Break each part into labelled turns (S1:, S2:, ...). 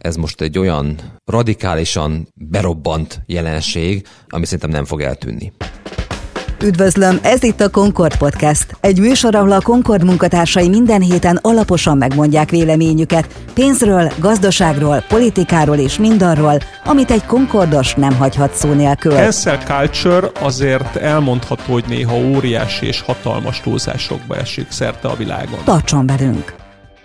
S1: ez most egy olyan radikálisan berobbant jelenség, ami szerintem nem fog eltűnni.
S2: Üdvözlöm, ez itt a Concord Podcast. Egy műsor, ahol a Concord munkatársai minden héten alaposan megmondják véleményüket pénzről, gazdaságról, politikáról és mindarról, amit egy Concordos nem hagyhat szó nélkül.
S3: Cancel culture azért elmondható, hogy néha óriási és hatalmas túlzásokba esik szerte a világon.
S2: Tartson velünk!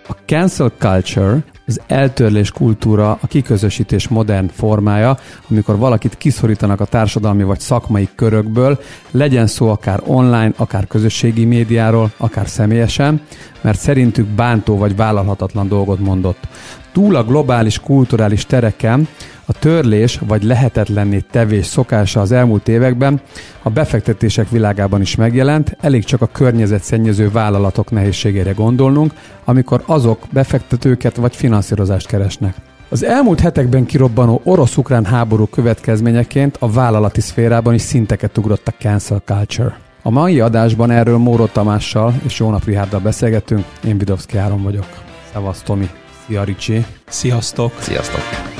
S4: A cancel culture az eltörlés kultúra, a kiközösítés modern formája, amikor valakit kiszorítanak a társadalmi vagy szakmai körökből, legyen szó akár online, akár közösségi médiáról, akár személyesen, mert szerintük bántó vagy vállalhatatlan dolgot mondott. Túl a globális kulturális tereken a törlés vagy lehetetlenné tevés szokása az elmúlt években a befektetések világában is megjelent, elég csak a környezetszennyező vállalatok nehézségére gondolnunk, amikor azok befektetőket vagy finanszírozást keresnek. Az elmúlt hetekben kirobbanó orosz-ukrán háború következményeként a vállalati szférában is szinteket ugrott a cancel culture. A mai adásban erről Móró Tamással és Jónap Rihárdal beszélgetünk, én Vidovszki Áron vagyok. Szevasz Tomi! Szia Ricsi!
S3: Sziasztok!
S1: Sziasztok!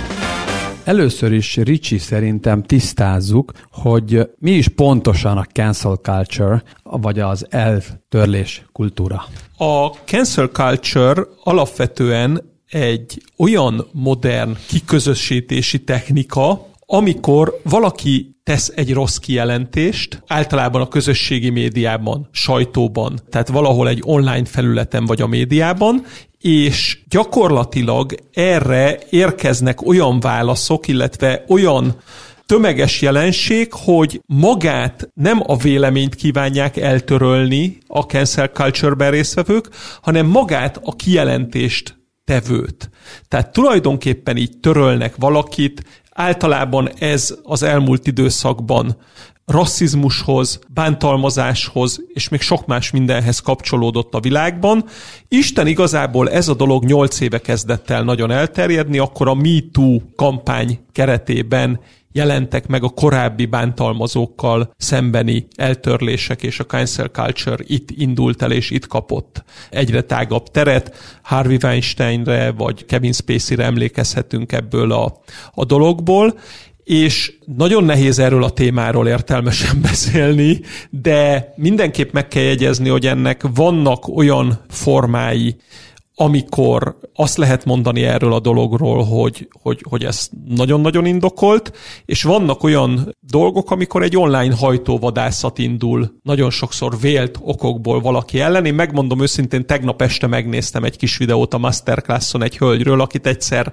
S4: Először is, Ricsi, szerintem tisztázzuk, hogy mi is pontosan a cancel culture, vagy az eltörlés kultúra.
S3: A cancel culture alapvetően egy olyan modern kiközösítési technika, amikor valaki tesz egy rossz kijelentést, általában a közösségi médiában, sajtóban, tehát valahol egy online felületen vagy a médiában, és gyakorlatilag erre érkeznek olyan válaszok, illetve olyan tömeges jelenség, hogy magát nem a véleményt kívánják eltörölni a cancel culture-ben résztvevők, hanem magát a kijelentést tevőt. Tehát tulajdonképpen így törölnek valakit, általában ez az elmúlt időszakban rasszizmushoz, bántalmazáshoz, és még sok más mindenhez kapcsolódott a világban. Isten igazából ez a dolog nyolc éve kezdett el nagyon elterjedni, akkor a MeToo kampány keretében jelentek meg a korábbi bántalmazókkal szembeni eltörlések, és a cancel culture itt indult el, és itt kapott egyre tágabb teret. Harvey Weinsteinre, vagy Kevin Spacey-re emlékezhetünk ebből a, a dologból, és nagyon nehéz erről a témáról értelmesen beszélni, de mindenképp meg kell jegyezni, hogy ennek vannak olyan formái, amikor azt lehet mondani erről a dologról, hogy, hogy, hogy ez nagyon-nagyon indokolt, és vannak olyan dolgok, amikor egy online hajtóvadászat indul nagyon sokszor vélt okokból valaki ellen. Én megmondom őszintén, tegnap este megnéztem egy kis videót a Masterclasson egy hölgyről, akit egyszer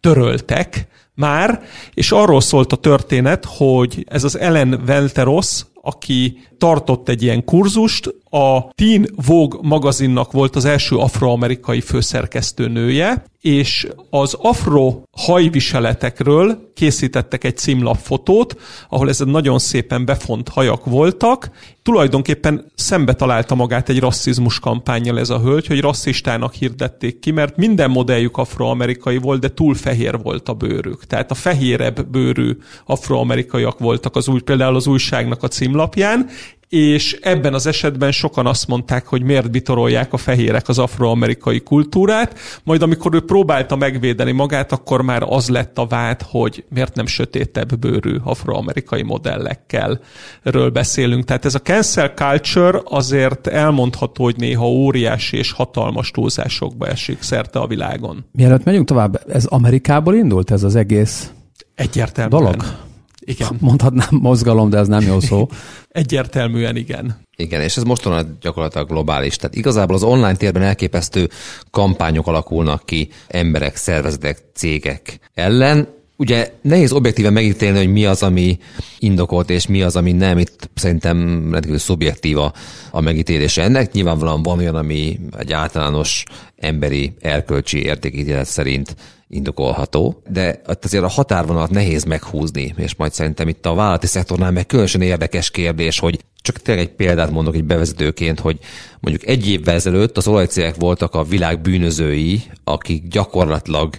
S3: töröltek már, és arról szólt a történet, hogy ez az Ellen Welteros, aki tartott egy ilyen kurzust, a Teen Vogue magazinnak volt az első afroamerikai főszerkesztő nője, és az afro hajviseletekről készítettek egy címlapfotót, ahol ez nagyon szépen befont hajak voltak. Tulajdonképpen szembe találta magát egy rasszizmus kampányjal ez a hölgy, hogy rasszistának hirdették ki, mert minden modelljük afroamerikai volt, de túl fehér volt a bőrük. Tehát a fehérebb bőrű afroamerikaiak voltak az új, például az újságnak a címlapján, és ebben az esetben sokan azt mondták, hogy miért bitorolják a fehérek az afroamerikai kultúrát, majd amikor ő próbálta megvédeni magát, akkor már az lett a vád, hogy miért nem sötétebb bőrű afroamerikai modellekkel ről beszélünk. Tehát ez a cancel culture azért elmondható, hogy néha óriási és hatalmas túlzásokba esik szerte a világon.
S4: Mielőtt megyünk tovább, ez Amerikából indult ez az egész
S3: Egyértelműen.
S4: dolog?
S3: Igen.
S4: Mondhatnám mozgalom, de ez nem jó szó.
S3: Egyértelműen igen.
S1: Igen, és ez mostanában gyakorlatilag globális. Tehát igazából az online térben elképesztő kampányok alakulnak ki emberek, szervezetek, cégek ellen. Ugye nehéz objektíven megítélni, hogy mi az, ami indokolt, és mi az, ami nem. Itt szerintem rendkívül szubjektív a, a megítélése ennek. Nyilvánvalóan van olyan, ami egy általános emberi erkölcsi értékítélet szerint indokolható, de azért a határvonalat nehéz meghúzni, és majd szerintem itt a vállalati szektornál meg különösen érdekes kérdés, hogy csak tényleg egy példát mondok egy bevezetőként, hogy mondjuk egy évvel ezelőtt az olajcégek voltak a világ bűnözői, akik gyakorlatilag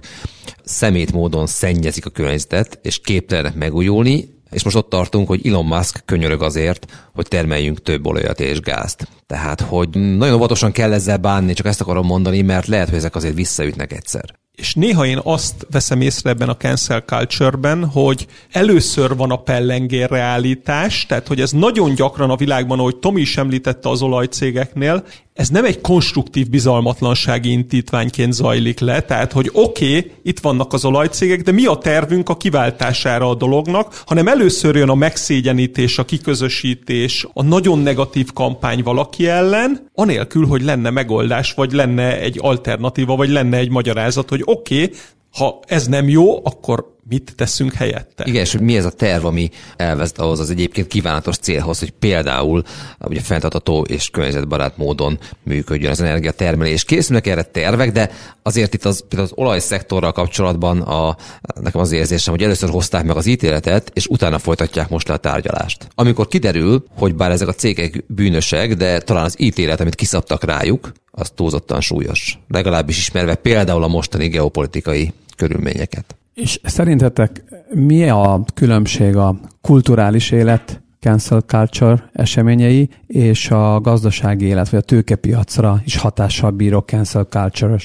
S1: szemét módon szennyezik a környezetet, és képtelenek megújulni, és most ott tartunk, hogy Elon Musk könyörög azért, hogy termeljünk több olajat és gázt. Tehát, hogy nagyon óvatosan kell ezzel bánni, csak ezt akarom mondani, mert lehet, hogy ezek azért visszaütnek egyszer.
S3: És néha én azt veszem észre ebben a cancel culture-ben, hogy először van a pellengér reálítás, tehát hogy ez nagyon gyakran a világban, ahogy Tomi is említette az olajcégeknél, ez nem egy konstruktív bizalmatlansági intítványként zajlik le, tehát hogy oké, okay, itt vannak az olajcégek, de mi a tervünk a kiváltására a dolognak, hanem először jön a megszégyenítés, a kiközösítés, a nagyon negatív kampány valaki ellen, anélkül, hogy lenne megoldás, vagy lenne egy alternatíva, vagy lenne egy magyarázat, hogy oké, okay, ha ez nem jó, akkor mit teszünk helyette.
S1: Igen, és hogy mi ez a terv, ami elvezet ahhoz az egyébként kívánatos célhoz, hogy például ugye fenntartató és környezetbarát módon működjön az energiatermelés. Készülnek erre tervek, de azért itt az, például az olajszektorral kapcsolatban a, nekem az érzésem, hogy először hozták meg az ítéletet, és utána folytatják most le a tárgyalást. Amikor kiderül, hogy bár ezek a cégek bűnösek, de talán az ítélet, amit kiszabtak rájuk, az túlzottan súlyos. Legalábbis ismerve például a mostani geopolitikai körülményeket.
S4: És szerintetek mi a különbség a kulturális élet cancel culture eseményei és a gazdasági élet, vagy a tőkepiacra is hatással bíró cancel culture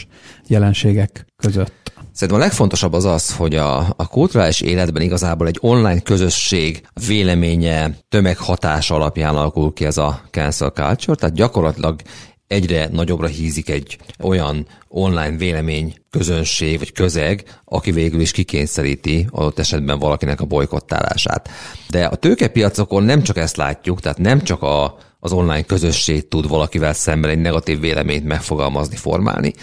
S4: jelenségek között?
S1: Szerintem a legfontosabb az az, hogy a, a kulturális életben igazából egy online közösség véleménye, tömeghatás alapján alakul ki ez a cancel culture, tehát gyakorlatilag egyre nagyobbra hízik egy olyan online vélemény közönség vagy közeg, aki végül is kikényszeríti adott esetben valakinek a bolykottálását. De a tőkepiacokon nem csak ezt látjuk, tehát nem csak a, az online közösség tud valakivel szemben egy negatív véleményt megfogalmazni, formálni,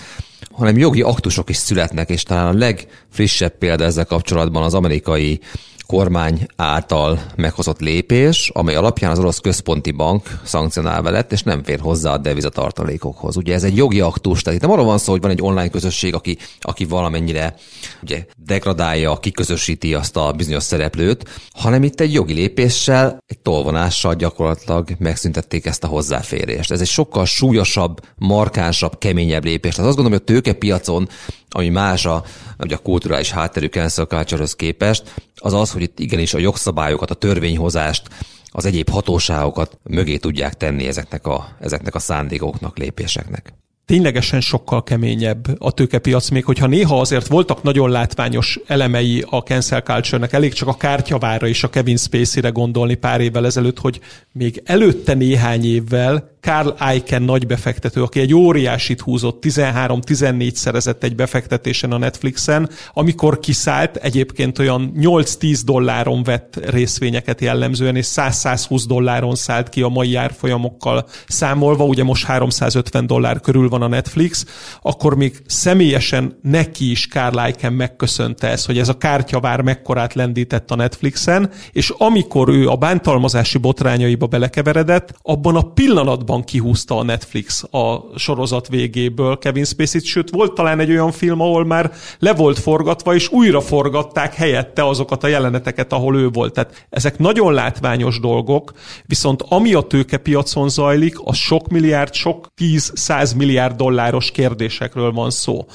S1: hanem jogi aktusok is születnek, és talán a legfrissebb példa ezzel kapcsolatban az amerikai kormány által meghozott lépés, amely alapján az orosz központi bank szankcionálva lett, és nem fér hozzá a devizatartalékokhoz. Ugye ez egy jogi aktus, tehát itt nem arról van szó, hogy van egy online közösség, aki, aki valamennyire ugye, degradálja, kiközösíti azt a bizonyos szereplőt, hanem itt egy jogi lépéssel, egy tolvonással gyakorlatilag megszüntették ezt a hozzáférést. Ez egy sokkal súlyosabb, markánsabb, keményebb lépés. Tehát azt gondolom, hogy a tőkepiacon ami más a, ugye a kulturális hátterű cancel culture képest, az az, hogy itt igenis a jogszabályokat, a törvényhozást, az egyéb hatóságokat mögé tudják tenni ezeknek a, ezeknek a szándékoknak, lépéseknek.
S3: Ténylegesen sokkal keményebb a tőkepiac, még hogyha néha azért voltak nagyon látványos elemei a cancel culture-nek, elég csak a kártyavára és a Kevin Spacey-re gondolni pár évvel ezelőtt, hogy még előtte néhány évvel Carl Icahn nagy befektető, aki egy óriásit húzott, 13-14 szerezett egy befektetésen a Netflixen, amikor kiszállt, egyébként olyan 8-10 dolláron vett részvényeket jellemzően, és 100-120 dolláron szállt ki a mai árfolyamokkal számolva, ugye most 350 dollár körül van a Netflix, akkor még személyesen neki is Carl Icahn megköszönte ezt, hogy ez a kártyavár mekkorát lendített a Netflixen, és amikor ő a bántalmazási botrányaiba belekeveredett, abban a pillanatban valóban kihúzta a Netflix a sorozat végéből Kevin Spacey-t, sőt volt talán egy olyan film, ahol már le volt forgatva, és újra forgatták helyette azokat a jeleneteket, ahol ő volt. Tehát ezek nagyon látványos dolgok, viszont ami a tőkepiacon zajlik, az sok milliárd, sok tíz-száz milliárd dolláros kérdésekről van szó.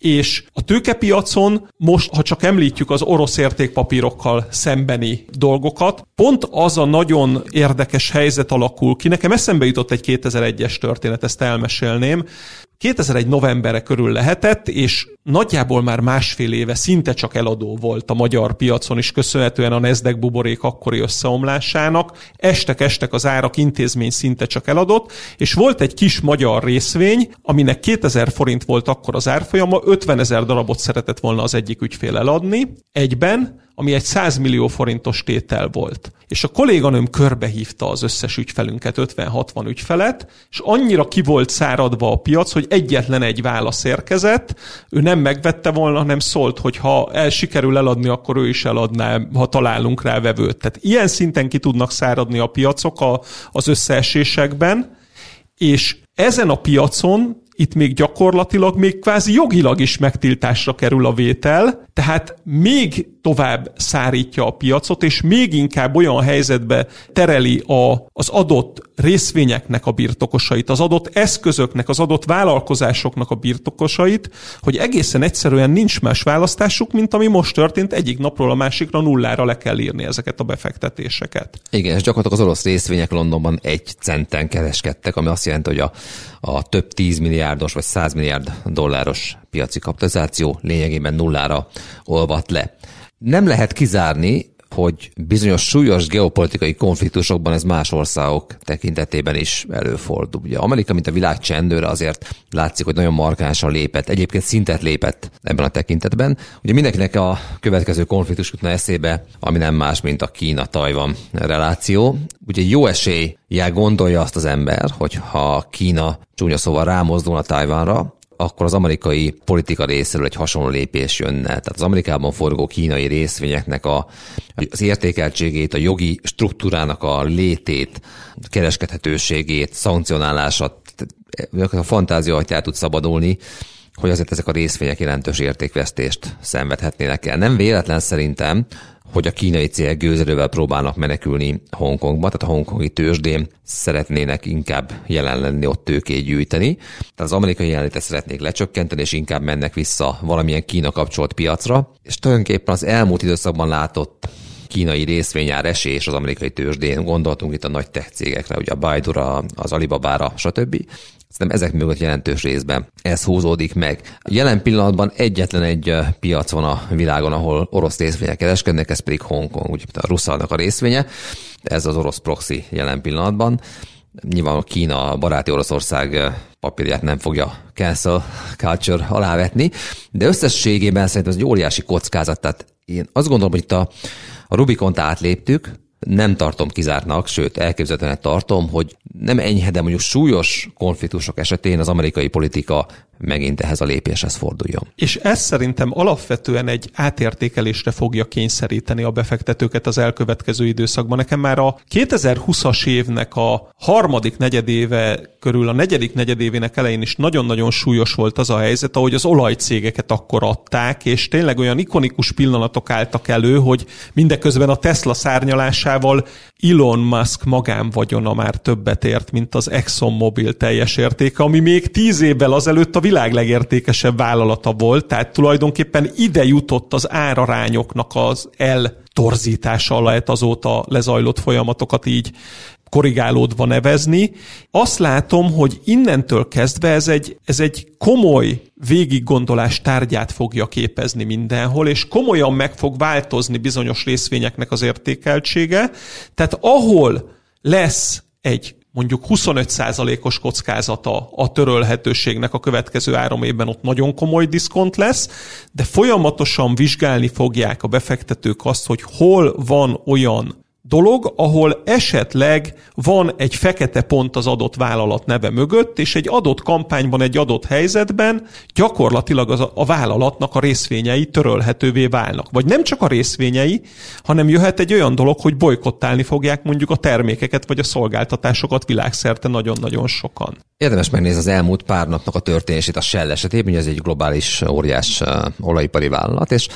S3: És a tőkepiacon most, ha csak említjük az orosz értékpapírokkal szembeni dolgokat, pont az a nagyon érdekes helyzet alakul ki. Nekem eszembe jutott egy 2001-es történet, ezt elmesélném. 2001 novemberre körül lehetett, és nagyjából már másfél éve szinte csak eladó volt a magyar piacon is, köszönhetően a Nasdaq buborék akkori összeomlásának. Estek-estek az árak, intézmény szinte csak eladott, és volt egy kis magyar részvény, aminek 2000 forint volt akkor az árfolyama, 50 ezer darabot szeretett volna az egyik ügyfél eladni egyben, ami egy 100 millió forintos tétel volt. És a kolléganőm körbehívta az összes ügyfelünket, 50-60 ügyfelet, és annyira ki volt száradva a piac, hogy egyetlen egy válasz érkezett, ő nem megvette volna, hanem szólt, hogy ha el sikerül eladni, akkor ő is eladná, ha találunk rá vevőt. Tehát ilyen szinten ki tudnak száradni a piacok a, az összeesésekben, és ezen a piacon itt még gyakorlatilag, még kvázi jogilag is megtiltásra kerül a vétel, tehát még tovább szárítja a piacot, és még inkább olyan helyzetbe tereli a, az adott részvényeknek a birtokosait, az adott eszközöknek, az adott vállalkozásoknak a birtokosait, hogy egészen egyszerűen nincs más választásuk, mint ami most történt, egyik napról a másikra nullára le kell írni ezeket a befektetéseket.
S1: Igen, és gyakorlatilag az orosz részvények Londonban egy centen kereskedtek, ami azt jelenti, hogy a, a több tíz milliárd milliárdos vagy 100 milliárd dolláros piaci kapitalizáció lényegében nullára olvat le. Nem lehet kizárni, hogy bizonyos súlyos geopolitikai konfliktusokban ez más országok tekintetében is előfordul. Ugye Amerika, mint a világ csendőre azért látszik, hogy nagyon markánsan lépett, egyébként szintet lépett ebben a tekintetben. Ugye mindenkinek a következő konfliktus jutna eszébe, ami nem más, mint a Kína-Tajvan reláció. Ugye jó esély gondolja azt az ember, hogy ha Kína csúnya szóval rámozdulna Tajvanra, akkor az amerikai politika részéről egy hasonló lépés jönne. Tehát az Amerikában forgó kínai részvényeknek a, az értékeltségét, a jogi struktúrának a létét, kereskedhetőségét, szankcionálását, a fantázia atyát tud szabadulni, hogy azért ezek a részvények jelentős értékvesztést szenvedhetnének el. Nem véletlen szerintem, hogy a kínai cégek gőzerővel próbálnak menekülni Hongkongba, tehát a hongkongi tőzsdén szeretnének inkább jelen lenni, ott tőkét gyűjteni. Tehát az amerikai jelenlétet szeretnék lecsökkenteni, és inkább mennek vissza valamilyen Kína kapcsolt piacra. És tulajdonképpen az elmúlt időszakban látott kínai részvényár esés az amerikai tőzsdén, gondoltunk itt a nagy tech cégekre, ugye a Baidu-ra, az Alibaba-ra, stb. Szerintem ezek mögött jelentős részben ez húzódik meg. Jelen pillanatban egyetlen egy piac van a világon, ahol orosz részvények kereskednek, ez pedig Hongkong, ugye a Russzalnak a részvénye. Ez az orosz proxy jelen pillanatban. Nyilván a Kína, a baráti Oroszország papírját nem fogja cancel culture alávetni, de összességében szerintem ez egy óriási kockázat. Tehát én azt gondolom, hogy itt a, a Rubikont átléptük, nem tartom kizártnak, sőt elképzelhetően tartom, hogy nem enyhe, de mondjuk súlyos konfliktusok esetén az amerikai politika megint ehhez a lépéshez forduljon.
S3: És ez szerintem alapvetően egy átértékelésre fogja kényszeríteni a befektetőket az elkövetkező időszakban. Nekem már a 2020-as évnek a harmadik negyedéve körül, a negyedik negyedévének elején is nagyon-nagyon súlyos volt az a helyzet, ahogy az olajcégeket akkor adták, és tényleg olyan ikonikus pillanatok álltak elő, hogy mindeközben a Tesla szárnyalásával Elon Musk magánvagyona már többet ért, mint az ExxonMobil teljes értéke, ami még tíz évvel azelőtt a világ legértékesebb vállalata volt, tehát tulajdonképpen ide jutott az árarányoknak az eltorzítása lehet azóta lezajlott folyamatokat így korrigálódva nevezni. Azt látom, hogy innentől kezdve ez egy, ez egy komoly végiggondolás tárgyát fogja képezni mindenhol, és komolyan meg fog változni bizonyos részvényeknek az értékeltsége. Tehát ahol lesz egy mondjuk 25%-os kockázata a törölhetőségnek a következő három évben ott nagyon komoly diszkont lesz, de folyamatosan vizsgálni fogják a befektetők azt, hogy hol van olyan dolog, ahol esetleg van egy fekete pont az adott vállalat neve mögött, és egy adott kampányban, egy adott helyzetben gyakorlatilag az a, vállalatnak a részvényei törölhetővé válnak. Vagy nem csak a részvényei, hanem jöhet egy olyan dolog, hogy bolykottálni fogják mondjuk a termékeket vagy a szolgáltatásokat világszerte nagyon-nagyon sokan.
S1: Érdemes megnézni az elmúlt pár napnak a történését a Shell esetében, ez egy globális óriás olajipari vállalat, és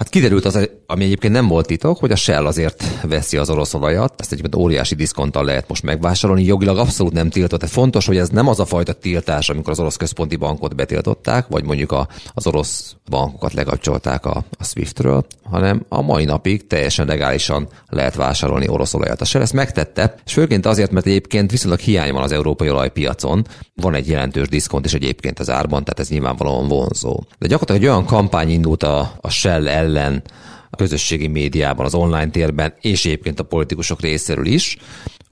S1: Hát kiderült az, ami egyébként nem volt titok, hogy a Shell azért veszi az orosz olajat, ezt egyébként óriási diszkonttal lehet most megvásárolni, jogilag abszolút nem tiltott, de fontos, hogy ez nem az a fajta tiltás, amikor az orosz központi bankot betiltották, vagy mondjuk a, az orosz bankokat lekapcsolták a, a SWIFT-ről, hanem a mai napig teljesen legálisan lehet vásárolni orosz olajat. A Shell ezt megtette, és főként azért, mert egyébként viszonylag hiány van az európai olajpiacon, van egy jelentős diszkont is egyébként az árban, tehát ez nyilvánvalóan vonzó. De gyakorlatilag egy olyan kampány indult a, a Shell ellen a közösségi médiában, az online térben, és egyébként a politikusok részéről is,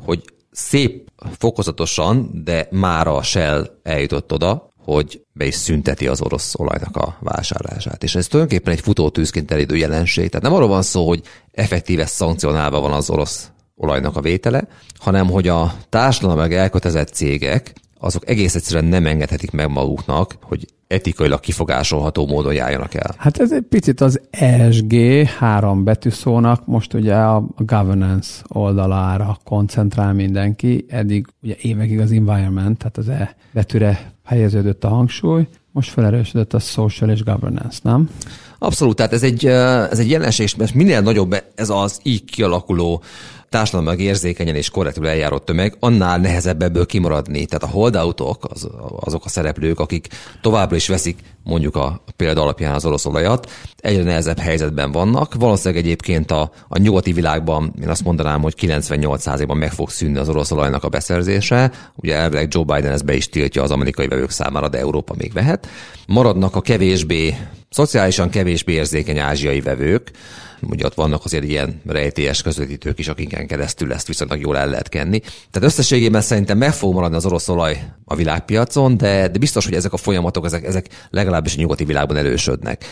S1: hogy szép fokozatosan, de már a Shell eljutott oda, hogy be is szünteti az orosz olajnak a vásárlását. És ez tulajdonképpen egy futótűzként terjedő jelenség. Tehát nem arról van szó, hogy effektíve szankcionálva van az orosz olajnak a vétele, hanem hogy a társadalmi elkötelezett cégek azok egész egyszerűen nem engedhetik meg maguknak, hogy etikailag kifogásolható módon járjanak el.
S4: Hát ez egy picit az ESG három betűszónak most ugye a governance oldalára koncentrál mindenki. Eddig ugye évekig az environment, tehát az E betűre helyeződött a hangsúly, most felerősödött a social és governance, nem?
S1: Abszolút, tehát ez egy, ez egy jelenség, mert minél nagyobb ez az így kialakuló társadalomnak érzékenyen és korrektül eljáró tömeg, annál nehezebb ebből kimaradni. Tehát a holdautok, az, azok a szereplők, akik továbbra is veszik mondjuk a példa alapján az orosz olajat, egyre nehezebb helyzetben vannak. Valószínűleg egyébként a, a nyugati világban én azt mondanám, hogy 98%-ban meg fog szűnni az orosz olajnak a beszerzése. Ugye elvileg Joe Biden ezt be is tiltja az amerikai vevők számára, de Európa még vehet. Maradnak a kevésbé, szociálisan kevésbé érzékeny ázsiai vevők, ugye ott vannak azért ilyen rejtélyes közvetítők is, akiken keresztül ezt viszonylag jól el lehet kenni. Tehát összességében szerintem meg fog maradni az orosz olaj a világpiacon, de, de biztos, hogy ezek a folyamatok, ezek, ezek legalábbis a nyugati világban erősödnek.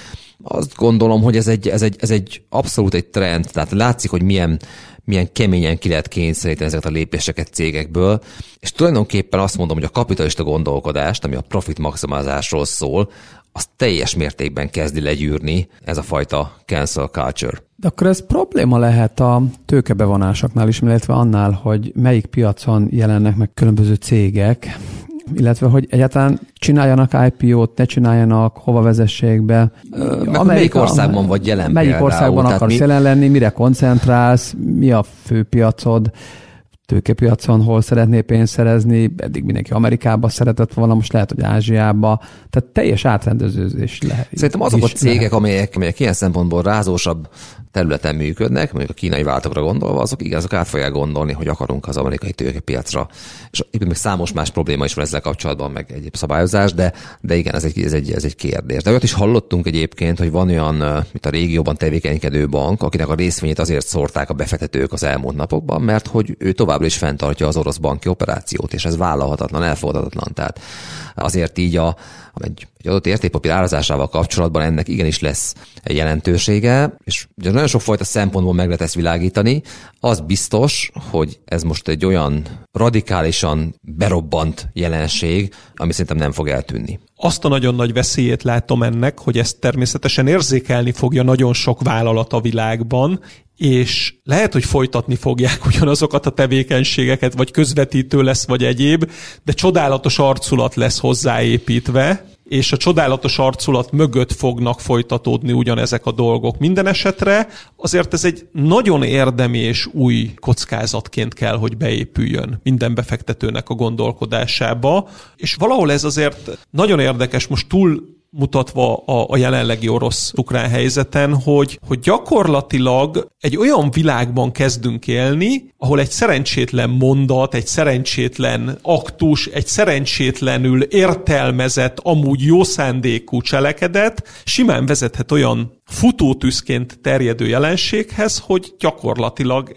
S1: Azt gondolom, hogy ez egy, ez egy, ez egy abszolút egy trend, tehát látszik, hogy milyen, milyen keményen ki lehet kényszeríteni ezeket a lépéseket cégekből, és tulajdonképpen azt mondom, hogy a kapitalista gondolkodást, ami a profit maximalizásról szól, az teljes mértékben kezdi legyűrni ez a fajta cancel culture.
S4: De akkor ez probléma lehet a tőkebevonásoknál is, illetve annál, hogy melyik piacon jelennek meg különböző cégek, illetve hogy egyáltalán csináljanak IPO-t, ne csináljanak, hova vezessék be.
S1: Amerika, melyik országban vagy jelen
S4: Melyik
S1: például,
S4: országban akarsz mi... jelen lenni, mire koncentrálsz, mi a főpiacod, tőkepiacon, hol szeretné pénzt szerezni, eddig mindenki Amerikába szeretett volna, most lehet, hogy Ázsiába, tehát teljes átrendezőzés lehet.
S1: Szerintem azok a cégek, amelyek, amelyek ilyen szempontból rázósabb területen működnek, mondjuk a kínai váltokra gondolva, azok igen, azok át fogják gondolni, hogy akarunk az amerikai tőkepiacra. És még számos más probléma is van ezzel kapcsolatban, meg egyéb szabályozás, de, de igen, ez egy, ez, egy, ez egy kérdés. De olyat is hallottunk egyébként, hogy van olyan, mint a régióban tevékenykedő bank, akinek a részvényét azért szórták a befektetők az elmúlt napokban, mert hogy ő továbbra is fenntartja az orosz banki operációt, és ez vállalhatatlan, elfogadhatatlan. Tehát azért így a, egy, egy adott értékpapír árazásával kapcsolatban ennek igenis lesz egy jelentősége, és ugye nagyon sok fajta szempontból meg lehet ezt világítani. Az biztos, hogy ez most egy olyan radikálisan berobbant jelenség, ami szerintem nem fog eltűnni.
S3: Azt a nagyon nagy veszélyét látom ennek, hogy ezt természetesen érzékelni fogja nagyon sok vállalat a világban, és lehet, hogy folytatni fogják ugyanazokat a tevékenységeket, vagy közvetítő lesz, vagy egyéb, de csodálatos arculat lesz hozzáépítve, és a csodálatos arculat mögött fognak folytatódni ugyanezek a dolgok. Minden esetre azért ez egy nagyon érdemi és új kockázatként kell, hogy beépüljön minden befektetőnek a gondolkodásába, és valahol ez azért nagyon érdekes, most túl mutatva a, a jelenlegi orosz-ukrán helyzeten, hogy, hogy gyakorlatilag egy olyan világban kezdünk élni, ahol egy szerencsétlen mondat, egy szerencsétlen aktus, egy szerencsétlenül értelmezett, amúgy jó szándékú cselekedet simán vezethet olyan futótűzként terjedő jelenséghez, hogy gyakorlatilag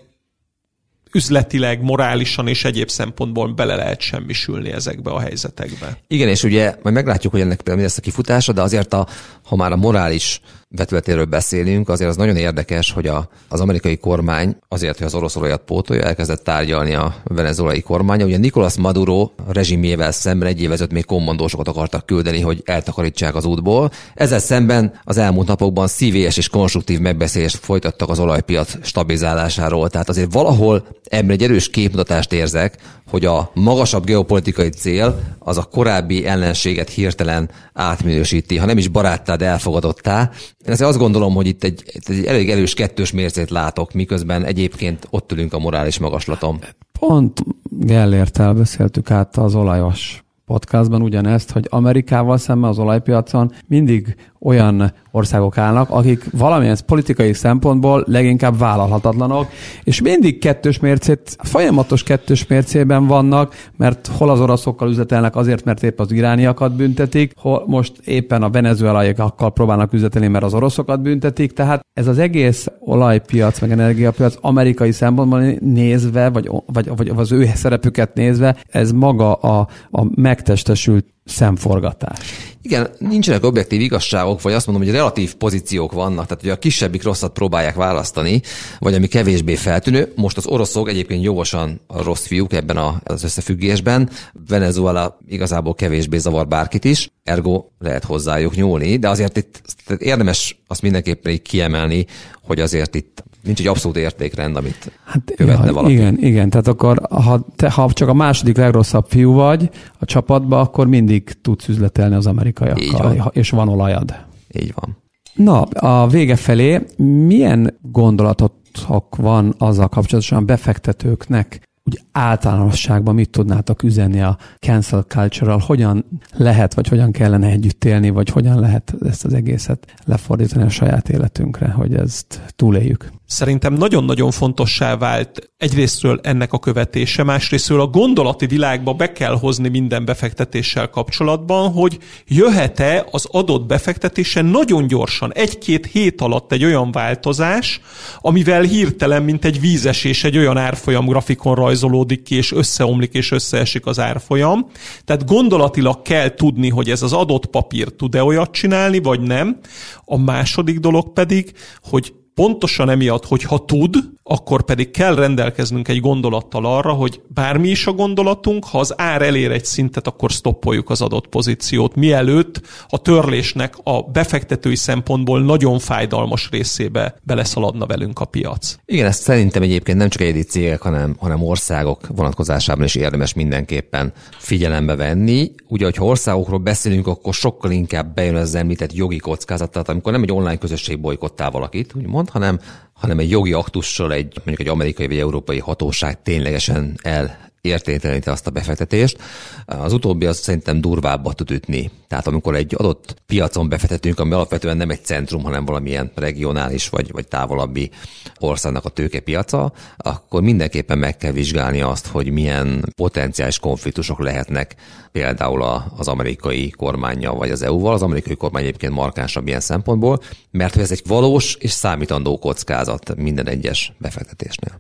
S3: üzletileg, morálisan és egyéb szempontból bele lehet semmisülni ezekbe a helyzetekbe.
S1: Igen, és ugye majd meglátjuk, hogy ennek például mi lesz a kifutása, de azért a, ha már a morális vetületéről beszélünk, azért az nagyon érdekes, hogy a, az amerikai kormány azért, hogy az orosz olajat pótolja, elkezdett tárgyalni a venezuelai kormánya. Ugye Nicolás Maduro rezsimjével szemben egy évezőt még kommandósokat akartak küldeni, hogy eltakarítsák az útból. Ezzel szemben az elmúlt napokban szívélyes és konstruktív megbeszélést folytattak az olajpiac stabilizálásáról. Tehát azért valahol ebben egy erős képmutatást érzek, hogy a magasabb geopolitikai cél az a korábbi ellenséget hirtelen átminősíti, ha nem is baráttá, de elfogadottá. Én azért azt gondolom, hogy itt egy, egy elég erős kettős mércét látok, miközben egyébként ott ülünk a morális magaslatom.
S4: Pont Gellértel beszéltük át az olajos podcastban ugyanezt, hogy Amerikával szemben az olajpiacon mindig olyan országok állnak, akik valamilyen politikai szempontból leginkább vállalhatatlanok, és mindig kettős mércét, folyamatos kettős mércében vannak, mert hol az oroszokkal üzletelnek azért, mert épp az irániakat büntetik, hol most éppen a venezuelaiakkal próbálnak üzletelni, mert az oroszokat büntetik, tehát ez az egész olajpiac, meg energiapiac amerikai szempontból nézve, vagy, vagy, vagy az ő szerepüket nézve, ez maga a, a megtestesült szemforgatás.
S1: Igen, nincsenek objektív igazságok, vagy azt mondom, hogy relatív pozíciók vannak, tehát hogy a kisebbik rosszat próbálják választani, vagy ami kevésbé feltűnő. Most az oroszok egyébként jogosan a rossz fiúk ebben az összefüggésben, Venezuela igazából kevésbé zavar bárkit is, ergo lehet hozzájuk nyúlni, de azért itt érdemes azt mindenképpen így kiemelni, hogy azért itt nincs egy abszolút értékrend, amit hát, követne ja, valaki.
S4: Igen, igen, tehát akkor ha, te, ha csak a második legrosszabb fiú vagy a csapatba, akkor mindig tudsz üzletelni az amerikaiakkal, van. és van olajad.
S1: Így van.
S4: Na, a vége felé milyen gondolatot tapasztalatotok van azzal kapcsolatosan befektetőknek úgy általánosságban mit tudnátok üzenni a cancel culture hogyan lehet, vagy hogyan kellene együtt élni, vagy hogyan lehet ezt az egészet lefordítani a saját életünkre, hogy ezt túléljük?
S3: Szerintem nagyon-nagyon fontossá vált egyrésztről ennek a követése, másrésztről a gondolati világba be kell hozni minden befektetéssel kapcsolatban, hogy jöhet-e az adott befektetésen nagyon gyorsan, egy-két hét alatt egy olyan változás, amivel hirtelen, mint egy vízesés, egy olyan árfolyam grafikon rajzolódik ki, és összeomlik, és összeesik az árfolyam. Tehát gondolatilag kell tudni, hogy ez az adott papír tud-e olyat csinálni, vagy nem. A második dolog pedig, hogy pontosan emiatt, hogy ha tud, akkor pedig kell rendelkeznünk egy gondolattal arra, hogy bármi is a gondolatunk, ha az ár elér egy szintet, akkor stoppoljuk az adott pozíciót, mielőtt a törlésnek a befektetői szempontból nagyon fájdalmas részébe beleszaladna velünk a piac.
S1: Igen, ezt szerintem egyébként nem csak egyedi cégek, hanem, hanem országok vonatkozásában is érdemes mindenképpen figyelembe venni. Ugye, hogyha országokról beszélünk, akkor sokkal inkább bejön az említett jogi kockázat, tehát amikor nem egy online közösség bolykottál valakit, úgymond, hanem hanem egy jogi aktussal egy mondjuk egy amerikai vagy európai hatóság ténylegesen el értékteleníteni azt a befektetést. Az utóbbi az szerintem durvábbat tud ütni. Tehát amikor egy adott piacon befektetünk, ami alapvetően nem egy centrum, hanem valamilyen regionális vagy, vagy távolabbi országnak a tőkepiaca, akkor mindenképpen meg kell vizsgálni azt, hogy milyen potenciális konfliktusok lehetnek például az amerikai kormánya vagy az EU-val. Az amerikai kormány egyébként markánsabb ilyen szempontból, mert ez egy valós és számítandó kockázat minden egyes befektetésnél.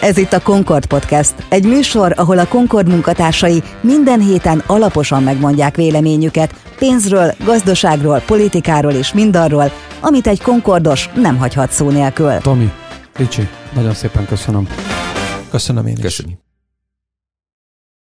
S2: Ez itt a Concord Podcast, egy műsor, ahol a Concord munkatársai minden héten alaposan megmondják véleményüket pénzről, gazdaságról, politikáról és mindarról, amit egy Concordos nem hagyhat szó nélkül.
S4: Tomi, Ricsi, nagyon szépen köszönöm.
S3: Köszönöm én is.
S1: Köszönjük.